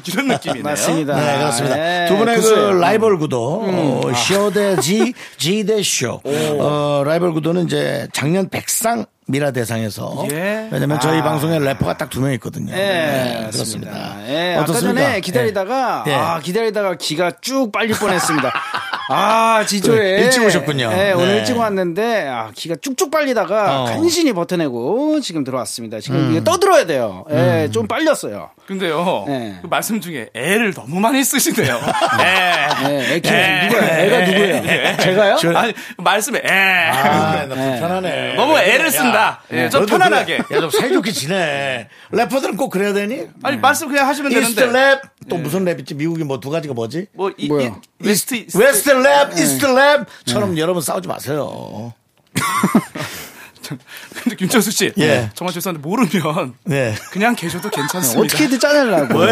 이런 느낌이네요. 맞습니다. 네, 그렇습니다. 네, 두 분의 그 글쎄요. 라이벌 구도, 어, 쇼대 지, 지대 쇼. 어, 라이벌 구도는 이제 작년 백상 미라 대상에서. 예. 왜냐면 저희 방송에 래퍼가 딱 두 명 있거든요. 예, 네, 그렇습니다. 그렇습니다. 예, 아까 어떻습니까? 전에 기다리다가 예. 아 기다리다가 기가 쭉 빨릴 뻔했습니다. 아 지조에 네, 일찍 오셨군요. 예, 오늘 네. 일찍 왔는데 아 기가 쭉쭉 빨리다가 어. 간신히 버텨내고 지금 들어왔습니다. 지금 음. 이게 떠들어야 돼요. 예, 좀 빨렸어요. 근데요. 네. 그 말씀 중에 애를 너무 많이 쓰시네요. 애. 예, 애 에. 누구야? 애가 누구예요? 네. 제가요? 저- 아니 말씀에 애. 아, 나 불편하네. 너무 애를 쓴다. 예, 좀 편안하게. 그래. 야, 좀 사이좋게 지내. 래퍼들은 꼭 그래야 되니? 아니 말씀 그냥 하시면 되는데. 랩. 또 무슨 랩 있지? 미국이 뭐 두 가지가 뭐지? 뭐 이, 뭐야? 이, West East. West 랩, East 랩처럼 여러분 싸우지 마세요. 근데 김철수 씨. 예. 정말 죄송한데 모르면 네. 그냥 계셔도 괜찮습니다. 어떻게든 짜내려고. 왜?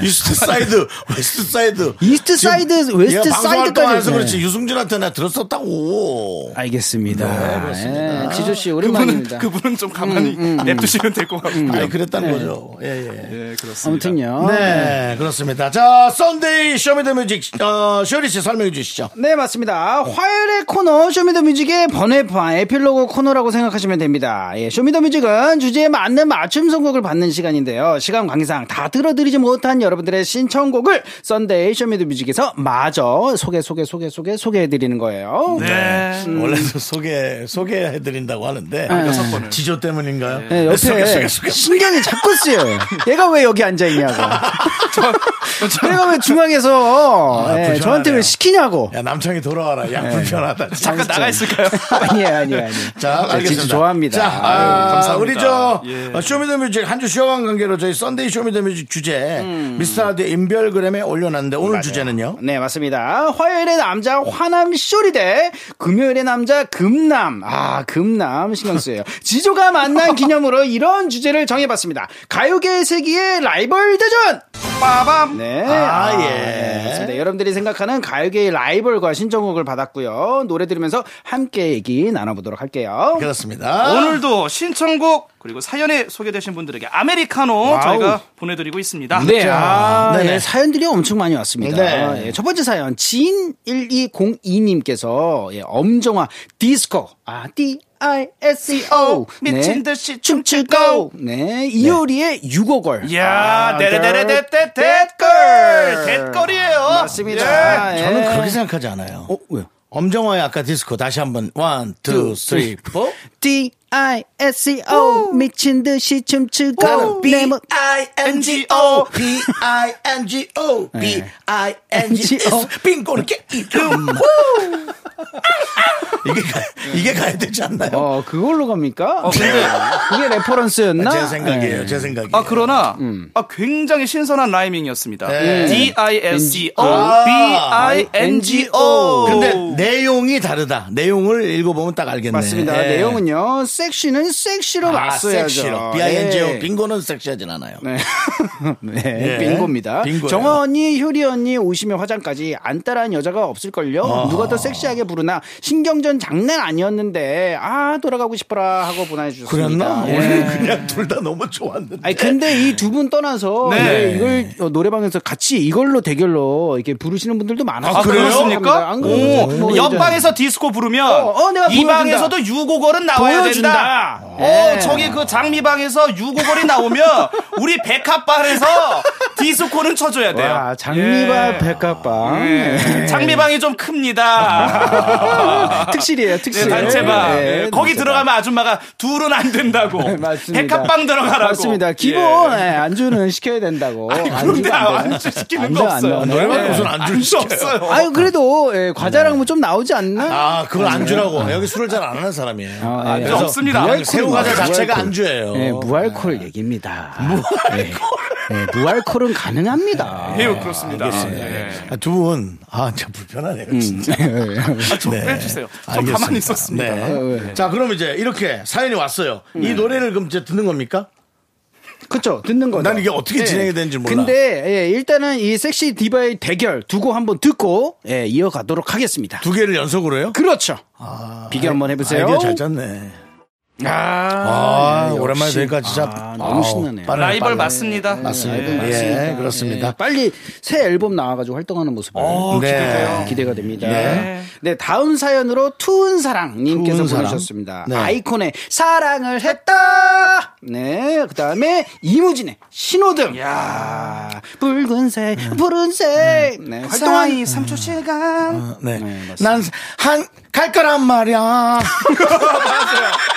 예. East Side, West Side. East Side, West Side까지 네. 그렇지. 유승준한테 내가 들었었다고. 알겠습니다. 네, 그렇습니다. 예, 지조 씨 그분은 오랜만입니다. 그분은 좀 가만히 냅두시면 될 것 같고. 아니, 그랬다는 거죠. 예, 예. 예, 그렇습니다. 아무튼요. 네, 그렇습니다. 자, Sunday Show Me the Music, 어, 쇼리 씨 설명해 주시죠. 네, 맞습니다. 화요일의 코너 쇼미더뮤직의 번외판 에필로그 코너라고 생각 하시면 됩니다. 예, 쇼미더뮤직은 주제에 맞는 맞춤 선곡을 받는 시간인데요. 시간 관계상 다 들어드리지 못한 여러분들의 신청곡을 썬데이 쇼미더뮤직에서 마저 소개, 소개, 소개, 소개, 소개해드리는 거예요. 네. 원래도 소개, 소개해드린다고 하는데. 여섯 번을. 지조 때문인가요? 네, 옆에 소개, 소개, 소개. 신경이 자꾸 쓰여요. 얘가 왜 여기 앉아 있냐고. 얘가 왜 중앙에서 아, 예. 저한테 왜 시키냐고. 야, 남창희 돌아와라. 야, 불편하다. 잠깐 나가 있을까요? 아니에요, 아니에요, 아니에요. 자, 저 알겠습니다. 진짜 좋아합니다. 자, 아, 감사합니다. 우리 저 예. 어, Show Me the Music 한 주 쉬어간 관계로 저희 Sunday Show Me the Music 주제 미스터라디오 인별그램에 올려놨는데 오늘 주제는요. 네, 맞습니다. 화요일의 남자 화남 쇼리 대 금요일의 남자 금남. 아, 금남 신경 쓰여요. 지조가 만난 기념으로 이런 주제를 정해봤습니다. 가요계 세기의 라이벌 대전! 빠밤! 네. 아, 예. 네, 맞습니다. 여러분들이 생각하는 가요계의 라이벌과 신청곡을 받았고요. 노래 들으면서 함께 얘기 나눠보도록 할게요. 그렇습니다. 오늘도 신청곡 그리고 사연에 소개되신 분들에게 아메리카노 와우. 저희가 보내드리고 있습니다. 네, 아, 네네. 네, 사연들이 엄청 많이 왔습니다. 네. 예, 첫 번째 사연, 진1202님께서, 예, 엄정화 디스코, 아, D-I-S-C-O. 미친 듯이 춤추고. 네, 이효리의 U-Go-Girl. 이야, 아, 데레데레데데 대결 대결이에요. 맞습니다. 예. 저는 그렇게 생각하지 않아요. 어, 왜요? 엄정화의 아까 디스코 다시 한번 one, two, three, four. D-I-S-C-O. 미친 듯이 춤추고. 나는 내 모- B-I-N-G-O, B-I-N-G-O, B-I-N-G-O. 빙고는 게 이름. 이게 가, 이게 가야 되지 않나요? 어, 그걸로 갑니까? 어, 근데 그게 reference였나? 제 생각이에요, 네. 제 생각이에요. 아 그러나 아 굉장히 신선한 라이밍이었습니다. 네. D I S C O 아. B I N G O. 근데 내용이 다르다. 내용을 읽어보면 딱 알겠네. 맞습니다. 예. 내용은요, 섹시는 섹시로 아, 맞서야죠. 섹시로. B-I-N-G-O. 예. 빙고는 섹시하진 않아요. 네. 네, 예. 빙고입니다. 빙고예요. 정화 언니, 효리 언니 오시면 화장까지 안 따라한 여자가 없을걸요? 누가 더 섹시하게 부르나? 신경전 장난 아니었는데, 아, 돌아가고 싶어라 하고 보내주셨습니다. 그랬나? 예. 오늘 그냥 둘 다 너무 좋았는데. 아니 근데 이 두 분 떠나서 네. 네, 이걸 어, 노래방에서 같이 이걸로 대결로 이렇게 부르시는 분들도 많았어요. 아, 그렇습니까? 안 오, 그래요? 뭐 옆방에서 디스코 부르면 어, 어, 이. 방에서도 유고걸은 나와 야 보여준다. 된다. 예. 어, 저기 그 장미방에서 유고걸이 나오면 우리 백합방에서 디스코는 쳐줘야 돼요. 와, 장미바 예. 백합방. 예. 장미방이 좀 큽니다. 특실이에요, 네, 특실. 단체방. 네, 예, 거기 단체방. 들어가면 아줌마가 둘은 안 된다고. 맞습니다. 백합방 들어가라고. 맞습니다. 기본 예. 예, 안주는 시켜야 된다고. 그런데 안 되나? 안주 시키는 안거 없어요. 네. 무슨 안주를? 없어요. 아유 그래도 예, 과자랑 뭐 좀 나오지 않나? 아, 그걸 안주라고. 여기 술을 잘 안 하는 사람이에요. 아, 예. 그래서 없습니다. 새우 과자. 자체가 안주예요. 예, 무알콜 얘기입니다. 무알콜. 예, 예, 무알콜은 가능합니다. 예, 그렇습니다. 예. 아, 두 분, 아, 참 불편하네요, 음. 진짜. 아, 좀 네. 빼주세요. 좀. 가만히 있었습니다. 네. 자, 그럼 이제 이렇게 사연이 왔어요. 이 노래를 그럼 이제 듣는 겁니까? 그렇죠. 듣는 거죠. 난 이게 어떻게 예. 진행이 되는지 몰라. 근데 예, 일단은 이 섹시 디바의 대결 두고 한번 듣고 예, 이어가도록 하겠습니다. 두 개를 연속으로 해요? 그렇죠. 비교 한번 해보세요. 아이디어 잘 짰네. 아, 오랜만에 들으니까 진짜 아, 너무 신나네요. 빠르네, 라이벌 빠르네. 맞습니다. 맞습니다. 네, 예, 맞습니다. 그렇습니다. 예, 빨리 새 앨범 나와가지고 활동하는 모습을 네. 기대가 됩니다. 네. 네. 다음 사연으로 투은사랑님께서 투은사랑. 보내주셨습니다. 네. 아이콘의 사랑을 했다. 네, 그 다음에 이무진의 신호등. 야 붉은색, 푸른색. 네, 활동한 3초 시간. 네. 네, 맞습니다. 난, 한, 갈 거란 말이야.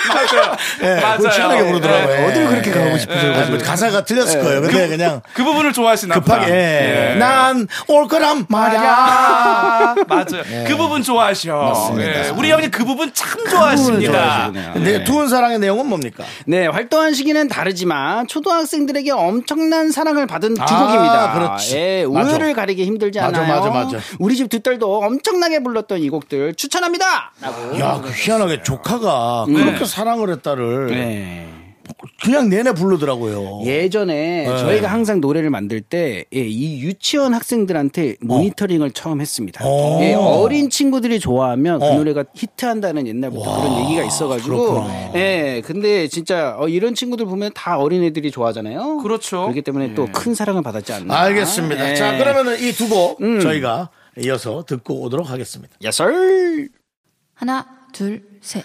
맞아요. 예, 맞아요. 그걸 신나게 부르더라고요. 네, 어딜 그렇게 가고 싶으세요? 예, 뭐 가사가 틀렸을 거예요. 근데 그냥 그 부분을 좋아하시나. 급하게, 예. 난올 거란 말이야. 아, 맞아요. 그 부분 좋아하셔. 예, 우리 형님 그 부분 참 좋아하십니다. 좋아하시네요. 근데 두은 사랑의 내용은 뭡니까? 네, 활동한 시기는 다르지만 초등학생들에게 엄청난 사랑을 받은 두 아, 곡입니다. 그렇지. 예, 맞아. 우열을 가리기 힘들지 맞아, 않아요. 맞아, 맞아. 우리 집두 딸도 엄청나게 불렀던 이 곡들 추천합니다. 라고. 야, 그 희한하게 조카가 그렇게 사랑을 했다를 네. 그냥 내내 부르더라고요. 예전에 네. 저희가 항상 노래를 만들 때, 예, 이 유치원 학생들한테 모니터링을 처음 했습니다. 어. 예, 어린 친구들이 좋아하면 그 어. 노래가 히트한다는 옛날부터 그런 얘기가 있어가지고, 그렇구나. 예, 근데 진짜 어, 이런 친구들 보면 다 어린 애들이 좋아하잖아요. 그렇죠. 그렇기 때문에 또큰 사랑을 받았지 않나. 알겠습니다. 예. 자, 그러면은 이 두곡 저희가 이어서 듣고 오도록 하겠습니다. 야설. 하나, 둘, 셋.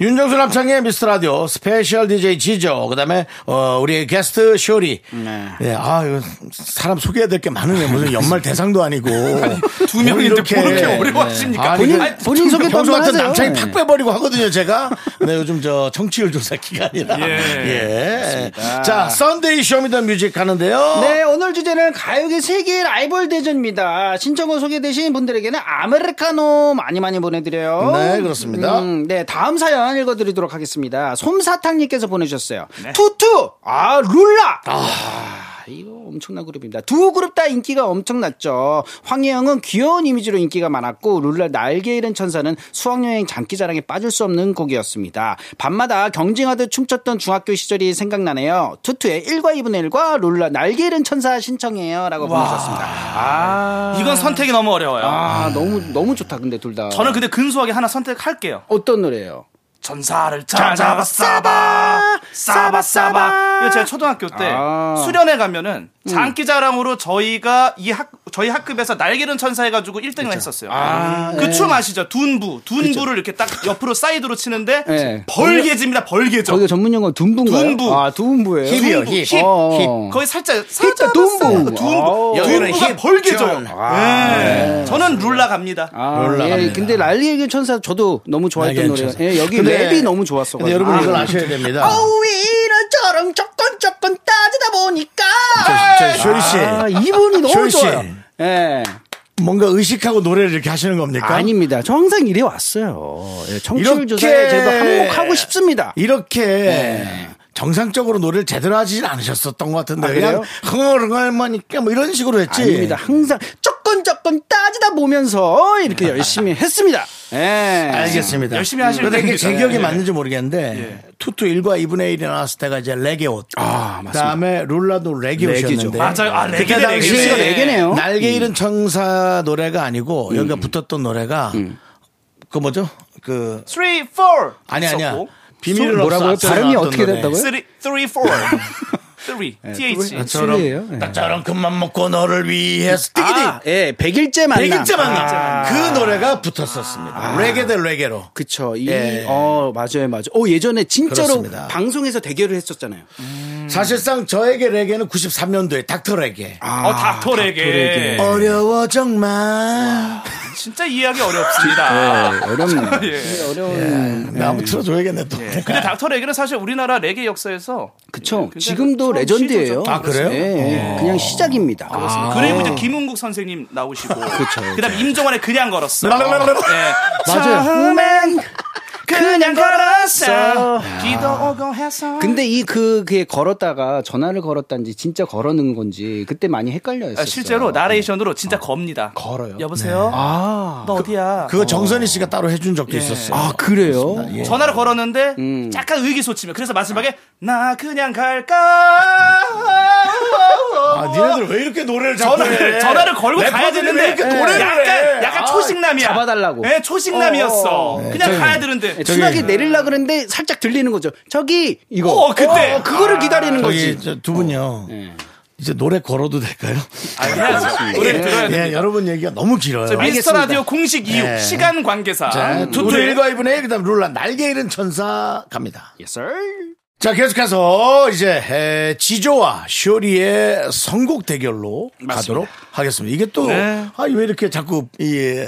윤정수 남창희의 미스터 라디오 special DJ 지조 그다음에 어 우리 게스트 쇼리 네. 예, 아 이거 사람 소개해야 될 게 많으네 무슨 연말 대상도 아니고 두 명인데 뭐 이렇게 어려워하십니까? 아니, 본인- 아니, 본인 소개 평소 같은 하세요. 남창희 네. 팍 빼버리고 하거든요 제가 네 요즘 저 청취율 조사 기간이라 예, 자 Sunday Show Me The Music 하는데요 네, 오늘 주제는 가요계 세계 라이벌 대전입니다. 신청곡 소개되신 분들에게는 아메리카노 많이 많이 보내드려요. 네, 그렇습니다. 음, 네, 다음 사연 읽어드리도록 하겠습니다. 솜사탕님께서 보내주셨어요. 네. 투투! 아, 룰라! 아, 이거 엄청난 그룹입니다. 두 그룹 다 인기가 엄청났죠. 황혜영은 귀여운 이미지로 인기가 많았고, 룰라 날개 잃은 천사는 수학여행 장기자랑에 빠질 수 없는 곡이었습니다. 밤마다 경쟁하듯 춤췄던 중학교 시절이 생각나네요. 투투의 1과 2분의 1과 룰라 날개 잃은 천사 신청해요. 라고 보내주셨습니다. 아, 이건 선택이 너무 어려워요. 아, 너무, 너무 좋다, 근데 둘 다. 저는 근데 근소하게 하나 선택할게요. 어떤 노래예요? 전사를 찾아봐 싸바 싸바 싸바 이거 제가 초등학교 때 아. 수련회 가면은 장기자랑으로 저희가 이 학 저희 학급에서 날개는 천사 해가지고 1등을 했었어요. 그춤 아시죠? 둔부 둔부를 이렇게 딱 옆으로 사이드로 치는데 네. 벌개집니다 벌개죠. 거기가 전문 용어 둔부인가요? 둔부. 아, 둔부예요? 힙이요, 힙. 힙, 어. 거기 살짝 힙, 둔부. 둔부 아우. 여기는 둔부가 힙, 벌개죠. 전. 네. 저는 룰라 갑니다. 아, 예, 룰라 갑니다. 근데 날개 잃은 천사 저도 너무 좋아했던. 천사. 예, 여기 근데- 랩이 너무 좋았어. 근데 여러분 이걸 아셔야 됩니다 어우, 이런저런 조건 조건 따지다 보니까. 저 쇼리 씨 아, 이분이 너무. 좋아요. 예. 뭔가 의식하고 노래를 이렇게 하시는 겁니까? 아닙니다. 저 항상 이래 왔어요. 예, 청취율 이렇게- 조사에 저도 한몫하고 싶습니다. 이렇게 정상적으로 노래를 제대로 하진 않으셨었던 것 같은데 아, 그냥 그래요? 흥얼흥얼하니까 뭐 이런 식으로 했지. 아닙니다. 항상 조건 조건 따지다 보면서 이렇게 열심히 했습니다. 예. 알겠습니다. 열심히 그런데 이게 제. 기억이 예. 맞는지 모르겠는데 투투 1과 2분의 1이 나왔을 때가 이제 레게 옷. 아, 맞습니다. 그다음에 룰라도 레게. 옷이었는데 맞아요. 아, 레게. 당시에 레게가 레게네요. 날개 잃은 청사 노래가 아니고 여기가 붙었던 노래가 그 뭐죠? 그 3, 4 아니 아니야. 비밀을 뭐라고요? 없어 발음이 어떻게? 3, 3, 4 3 TH 나처럼? 예. 나처럼 큰맘 먹고 너를 위해서 뛰기디 아, 예, 백일째 만남. 백일째 만남 아. 그 노래가 붙었었습니다. 레게 대 레게로. 그쵸. 이, 예. 어, 맞아요, 맞아요. 오, 예전에 진짜로 그렇습니다. 방송에서 대결을 했었잖아요. 사실상 저에게 레게는 93년도에 닥터 레게. 아, 어, 닥터 레게. 어려워 정말. 진짜 이해하기 어렵습니다. 네, 어렵네요. 예. 어려운. 나 한번 틀어줘야겠네 또. 근데 닥터 레게는 사실 우리나라 레게 역사에서 그쵸. 굉장히 지금도 레전드예요. 시도죠. 아, 그래요? 예, 예. 그냥 시작입니다. 그리고 이제 김은국 선생님 나오시고 그쵸, 그다음 에 임종환의 그냥 걸었어. 예. 맞아요. 그냥 걸었어. 기도 오고 해서. 근데 이 그 그게 걸었다가 전화를 걸었다는지 진짜 걸었는 건지 그때 많이 헷갈려 했어요. 아, 실제로 나레이션으로 진짜 겁니다. 걸어요. 여보세요? 아. 너 어디야? 그거 정선희 씨가 따로 해준 적도 있었어요. 아, 그래요? 예. 전화를 걸었는데 음. 약간 의기소침해. 그래서 마지막에 나 그냥 갈까? 아, 니네들 왜 이렇게 노래를 자꾸 전화를 해? 전화를 걸고 가야 되는데 왜 이렇게 노래를 약간 해? 약간 아, 초식남이야. 잡아달라고. 네, 초식남이었어. 그냥 가야 되는데. 순하게 내릴라 그랬는데 살짝 들리는 거죠. 저기 이거. 어, 그때. 어, 그거를 기다리는 저기 거지. 저두 분요. 이제 노래 걸어도 될까요? 아, 해야지. 노래 들어야 예, 됩니다. 여러분 얘기가 너무 길어요. 저 미스터. 라디오 공식 이유 네. 시간 관계상 자, 투투 노래. 1과 2분의 1, 그 다음 룰라, 날개 잃은 천사 갑니다. Yes, sir. 자, 계속해서 이제 에, 지조와 쇼리의 선곡 대결로 가도록 하겠습니다. 이게 또, 네. 아, 왜 이렇게 자꾸, 이,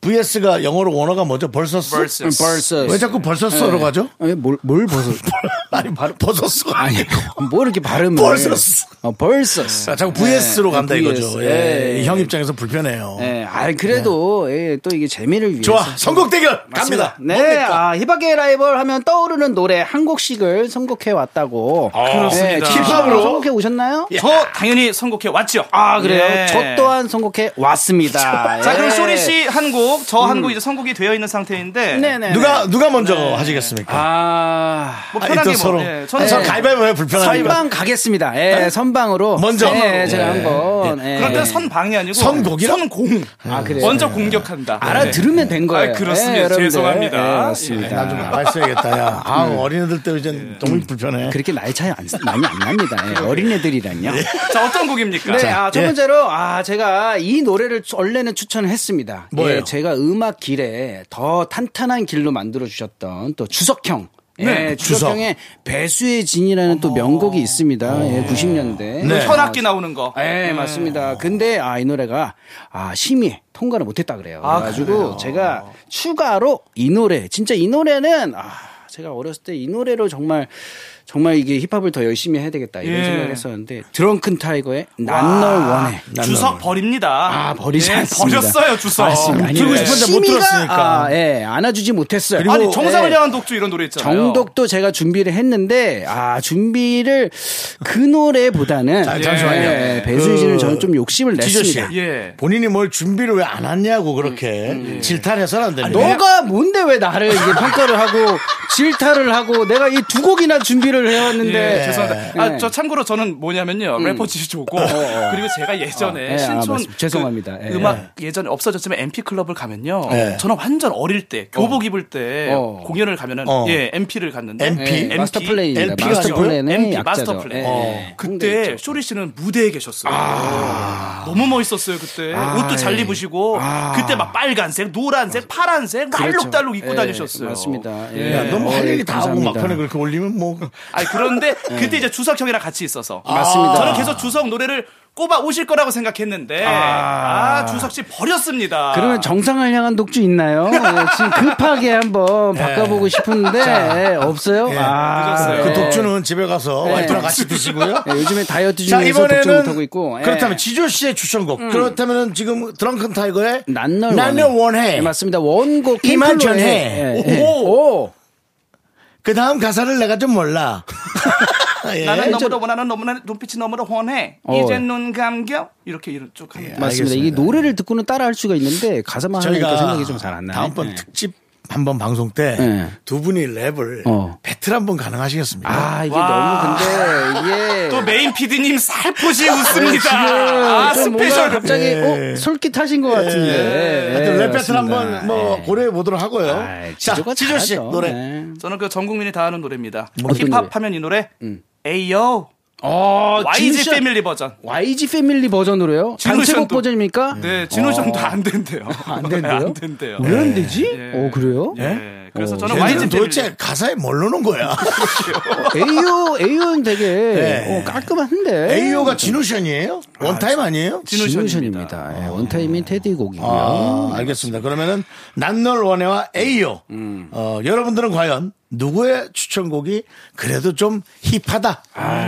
VS가 영어로 원어가 뭐죠? versus? 벌써. 벌써. 왜 자꾸 versus로 가죠? 아니, 뭘, 뭘 벗어? 아니, 버섯스가 아니고. 뭐 이렇게 발음을. 벌써스. 어, 벌써. 자, 자꾸 VS로 간다 네, 이거죠. 예, 예. 형 입장에서 불편해요. 예, 아 그래도 예, 또 이게 재미를 위해서. 좋아, 선곡 대결 갑니다. 네, 뭡니까? 아, 히바게 라이벌 하면 떠오르는 노래 한 곡씩을 선곡해 왔다고. 그렇습니다. 네, 힙합으로 선곡해 오셨나요? 저 당연히 선곡해 왔죠. 아 그래요? 예. 저 또한 선곡해 왔습니다. 자, 그럼 예. 쇼리 씨 한 곡, 저 한 곡 이제 선곡이 되어 있는 상태인데. 네네. 누가, 누가 먼저 하시겠습니까? 아. 뭐 아니, 편하게 또 서로. 뭐. 예, 저는 아, 저 가위바위보 해 불편하니까. 선방 가겠습니다. 예, 선방으로. 먼저. 네, 제가 예. 한번. 예. 그럴 때는 선방이 아니고 선곡이라? 선공. 아, 그래요? 먼저 공격한다. 알아들으면 된 거예요. 아, 그렇습니다. 예, 여러분들. 죄송합니다. 예, 나 맞습니다. 좀 나가 있어야겠다, 야. 아, 어린애들 때문에 이제 너무 불편해. 그렇게 나이 차이 안, 많이 안 납니다. 예, 어린애들이란요. 자, 어떤 곡입니까? 네, 자, 아, 첫 예. 번째로, 아, 제가 이 노래를 원래는 추천을 했습니다. 뭐예요? 예, 제가 음악 길에 더 탄탄한 길로 만들어 주셨던 또 주석형. 네, 예, 주석형의 배수의 진이라는 또 명곡이 있습니다. 예, 90년대. 네. 현악기 나오는 거. 예, 맞습니다. 근데, 아, 이 노래가, 아, 심의에 통과를 못 했다 그래요. 아, 그래 가지고, 제가 추가로 이 노래, 진짜 이 노래는, 아, 제가 어렸을 때 이 노래로 정말, 정말 이게 힙합을 더 열심히 해야 되겠다, 이런 예. 생각을 했었는데, 드렁큰 타이거의 난 널 원해. 주석 버립니다. 아, 버리지 예, 않습니다. 버렸어요, 주석. 맞습니다. 들고 아니, 싶은데 못 심의가, 들었으니까. 아, 예, 안아주지 못했어요. 그리고- 아니, 정상을 예. 향한 독주 이런 노래 있잖아요. 정독도 제가 준비를 했는데 아 준비를 그 노래보다는 자, 잠시만요. 예, 배수진을 그 저는 좀 욕심을. 냈습니다. 예. 본인이 뭘 준비를 왜안 왔냐고 그렇게 음, 질타해서는 안 됩니다. 너가 뭔데 왜 나를 이게 평가를 하고 질타를 하고 내가 이 두 곡이나 준비를 해왔는데 예, 죄송합니다. 아, 예. 저 참고로 저는 뭐냐면요. 래퍼 지조고 그리고 제가 예전에 어, 예, 아, 신촌 맞습니다. 죄송합니다. 그 예. 음악 예전에 없어졌지만 MP 클럽을 가면요. 예. 저는 완전 어릴 때 교복 입을 때 어. 공연을 가면은 어. 예, MP를 갔는데 MP? 예, 마스터. MP가 마스터? 플레이는 MP 약자죠. 마스터 플레이. 예, 예. 그때 쇼리 씨는 무대에 계셨어요. 너무 멋있었어요 그때. 옷도 잘 입으시고 그때 막 빨간색, 노란색, 파란색 막 알록달록 입고 예, 다니셨어요. 맞습니다. 예. 야, 너무 할 어, 얘기 다 하고. 막판에 그렇게 올리면 뭐. 아니 그런데 그때 이제 주석 형이랑 같이 있어서 맞습니다. 저는 계속 주석 노래를 꼽아 오실 거라고 생각했는데 아, 주석 씨 버렸습니다. 그러면 정상을 향한 독주 있나요? 예, 지금 급하게 한번 바꿔보고 싶은데 예, 없어요? 아, 늦었어요. 그 예. 독주는 집에 가서 네. 와이프랑 같이 드시고요. 예, 요즘에 다이어트 자, 중에서 독주 못하고 있고 예. 그렇다면 지조 씨의 추천곡. 그렇다면은 지금 드렁큰 타이거의 난널 난널 원해. 네, 맞습니다. 원곡 이만 캠플로의- 전해. 예, 예. 오. 오. 그 다음 가사를 내가 좀 몰라. 예. 나는 너무나 원하는 너무나 눈빛이 너무나 훤해. 어. 이제 눈 감겨 이렇게 이런 쭉 합니다. 맞습니다. 이게 노래를 듣고는 따라할 수가 있는데 가사만 하니까 저희가 생각이 좀 잘 안 나요. 다음번 예. 특집 한번 방송 때두 네. 분이 랩을 어. 배틀 한번 가능하시겠습니까? 아 이게 와. 너무 근데 이게 또 main PD님 살포시 웃습니다. 지금 아, 좀 뭔가 special. 갑자기 예. 어 솔깃하신 것 같은데. 하여튼 예, 랩 배틀. 한번 뭐 예. 고려해 보도록 하고요. 아, 자, 지조 씨. 노래. 예. 저는 그 전 국민이 다 아는 노래입니다. 힙합 노래? 하면 이 노래. A-Yo. 어, YG 진짜 Family 버전. YG Family 버전으로요? 진우 단체곡 버전입니까? 네, 지누션도 안 된대요. 안 된대요? 안 된대요. 왜 안 되지? 예. 어 그래요? 예. 그래서 어. 저는 YG Family. 도대체 가사에 뭘 넣는 거야? A-Yo A-Yo는 되게 네. 어, 깔끔한데. A-Yo가 지누션이에요? 원타임 아니에요? 지누션입니다. 예, 원타임인 테디 곡이고요. 아, 알겠습니다. 그러면은 난널 원해와 에이오. 음. 어, 여러분들은 과연 누구의 추천곡이 그래도 좀 힙하다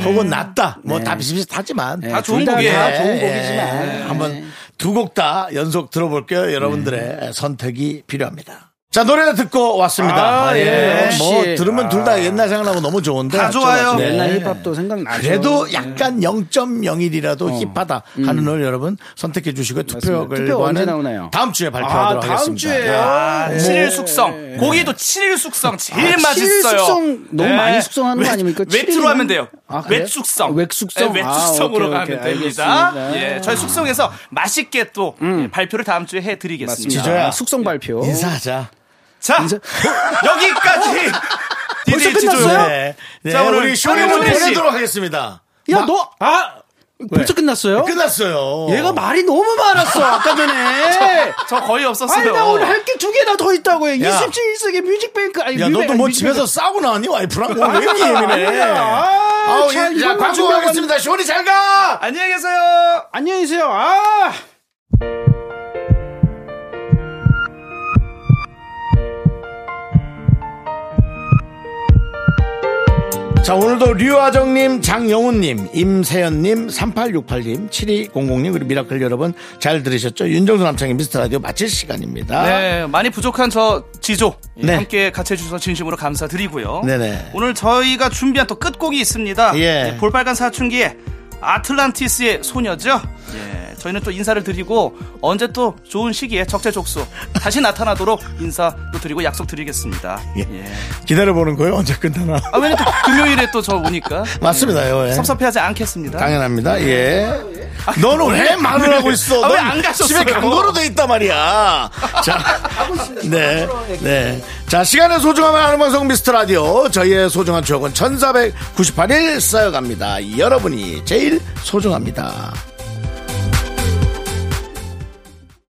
혹은 낫다 뭐 다 비슷비슷하지만 네, 다 좋은 곡이에요. 다 좋은 예, 곡이지만. 예. 한번 두 곡 다 연속 들어볼게요. 여러분들의 선택이 필요합니다. 자, 노래 듣고 왔습니다. 아, 예, 역시. 뭐, 들으면 둘 다 옛날 생각나고 너무 좋은데. 다 좋아요. 네. 옛날 힙합도 생각나죠. 그래도 약간 0.01이라도 힙하다 하는 노래 여러분 선택해 주시고 투표 투표 언제 나오나요? 다음 주에 발표하도록 아, 다음 하겠습니다. 주에요? 아, 네. 7일 숙성. 고기도 7일 숙성 제일 아, 맛있어요. 숙성 너무 네. 많이 숙성하는 거 외- 아닙니까? 외투로? 하면 돼요. 아? 외숙성. 아, 외숙성? 네, 아, 외숙성으로 오케이, 가면 됩니다. 알겠습니다. 예, 저희 숙성에서 맛있게 또 예, 발표를 다음 주에 해드리겠습니다. 지조야. 아, 숙성 발표. 인사하자. 자, 여기까지. 벌써. 끝났어요? 네. 네, 자, 오늘 우리 쇼리를 쇼리 씨. 보내도록 하겠습니다. 야, 너, 아, 벌써 끝났어요? 끝났어요. 얘가 말이 너무 많았어, 아까 전에. 저 거의 없었어요. 아니, 나 오늘 할 게 두 개나 더 있다고요. 야. 27세기 뮤직뱅크. 아니, 야, 뮤직- 너도 뭐 뮤직뱅크. 집에서 싸우고 나왔니? 와이프랑? 뭐왜 이렇게 예민해? 아, 아우, 자, 예, 자, 이것만 광고 준비하고 하겠습니다. 쇼리 잘 가! 안녕히 계세요. 안녕히 계세요. 아. 자, 오늘도 류아정님, 장영훈님, 임세연님, 3868님, 7200님, 그리고 미라클 여러분 잘 들으셨죠? 윤정수 남창의 미스터 라디오 마칠 시간입니다. 네, 많이 부족한 저 지조 예, 네. 함께 같이 해주셔서 진심으로 감사드리고요. 네네. 오늘 저희가 준비한 또 끝곡이 있습니다. 예. 네, 볼빨간 사춘기의 아틀란티스의 소녀죠. 예, 저희는 또 인사를 드리고 언제 또 좋은 시기에 적재적소 다시 나타나도록 인사 또 드리고 약속 드리겠습니다. 예. 예. 기다려보는 거예요? 언제 끝나나? 아, 왜냐면 또 금요일에 또 저 오니까 맞습니다, 예. 섭섭해하지 않겠습니다. 당연합니다, 예. 너는 왜 말을 하고 있어? 아, 넌 왜안 가셨어요? 집에 강도로 돼 있단 말이야. 자, 네, 네. 자, 시간의 소중함을 아는 방송 미스터 라디오. 저희의 소중한 추억은 1498일 쌓여갑니다. 여러분이 제일 소중합니다.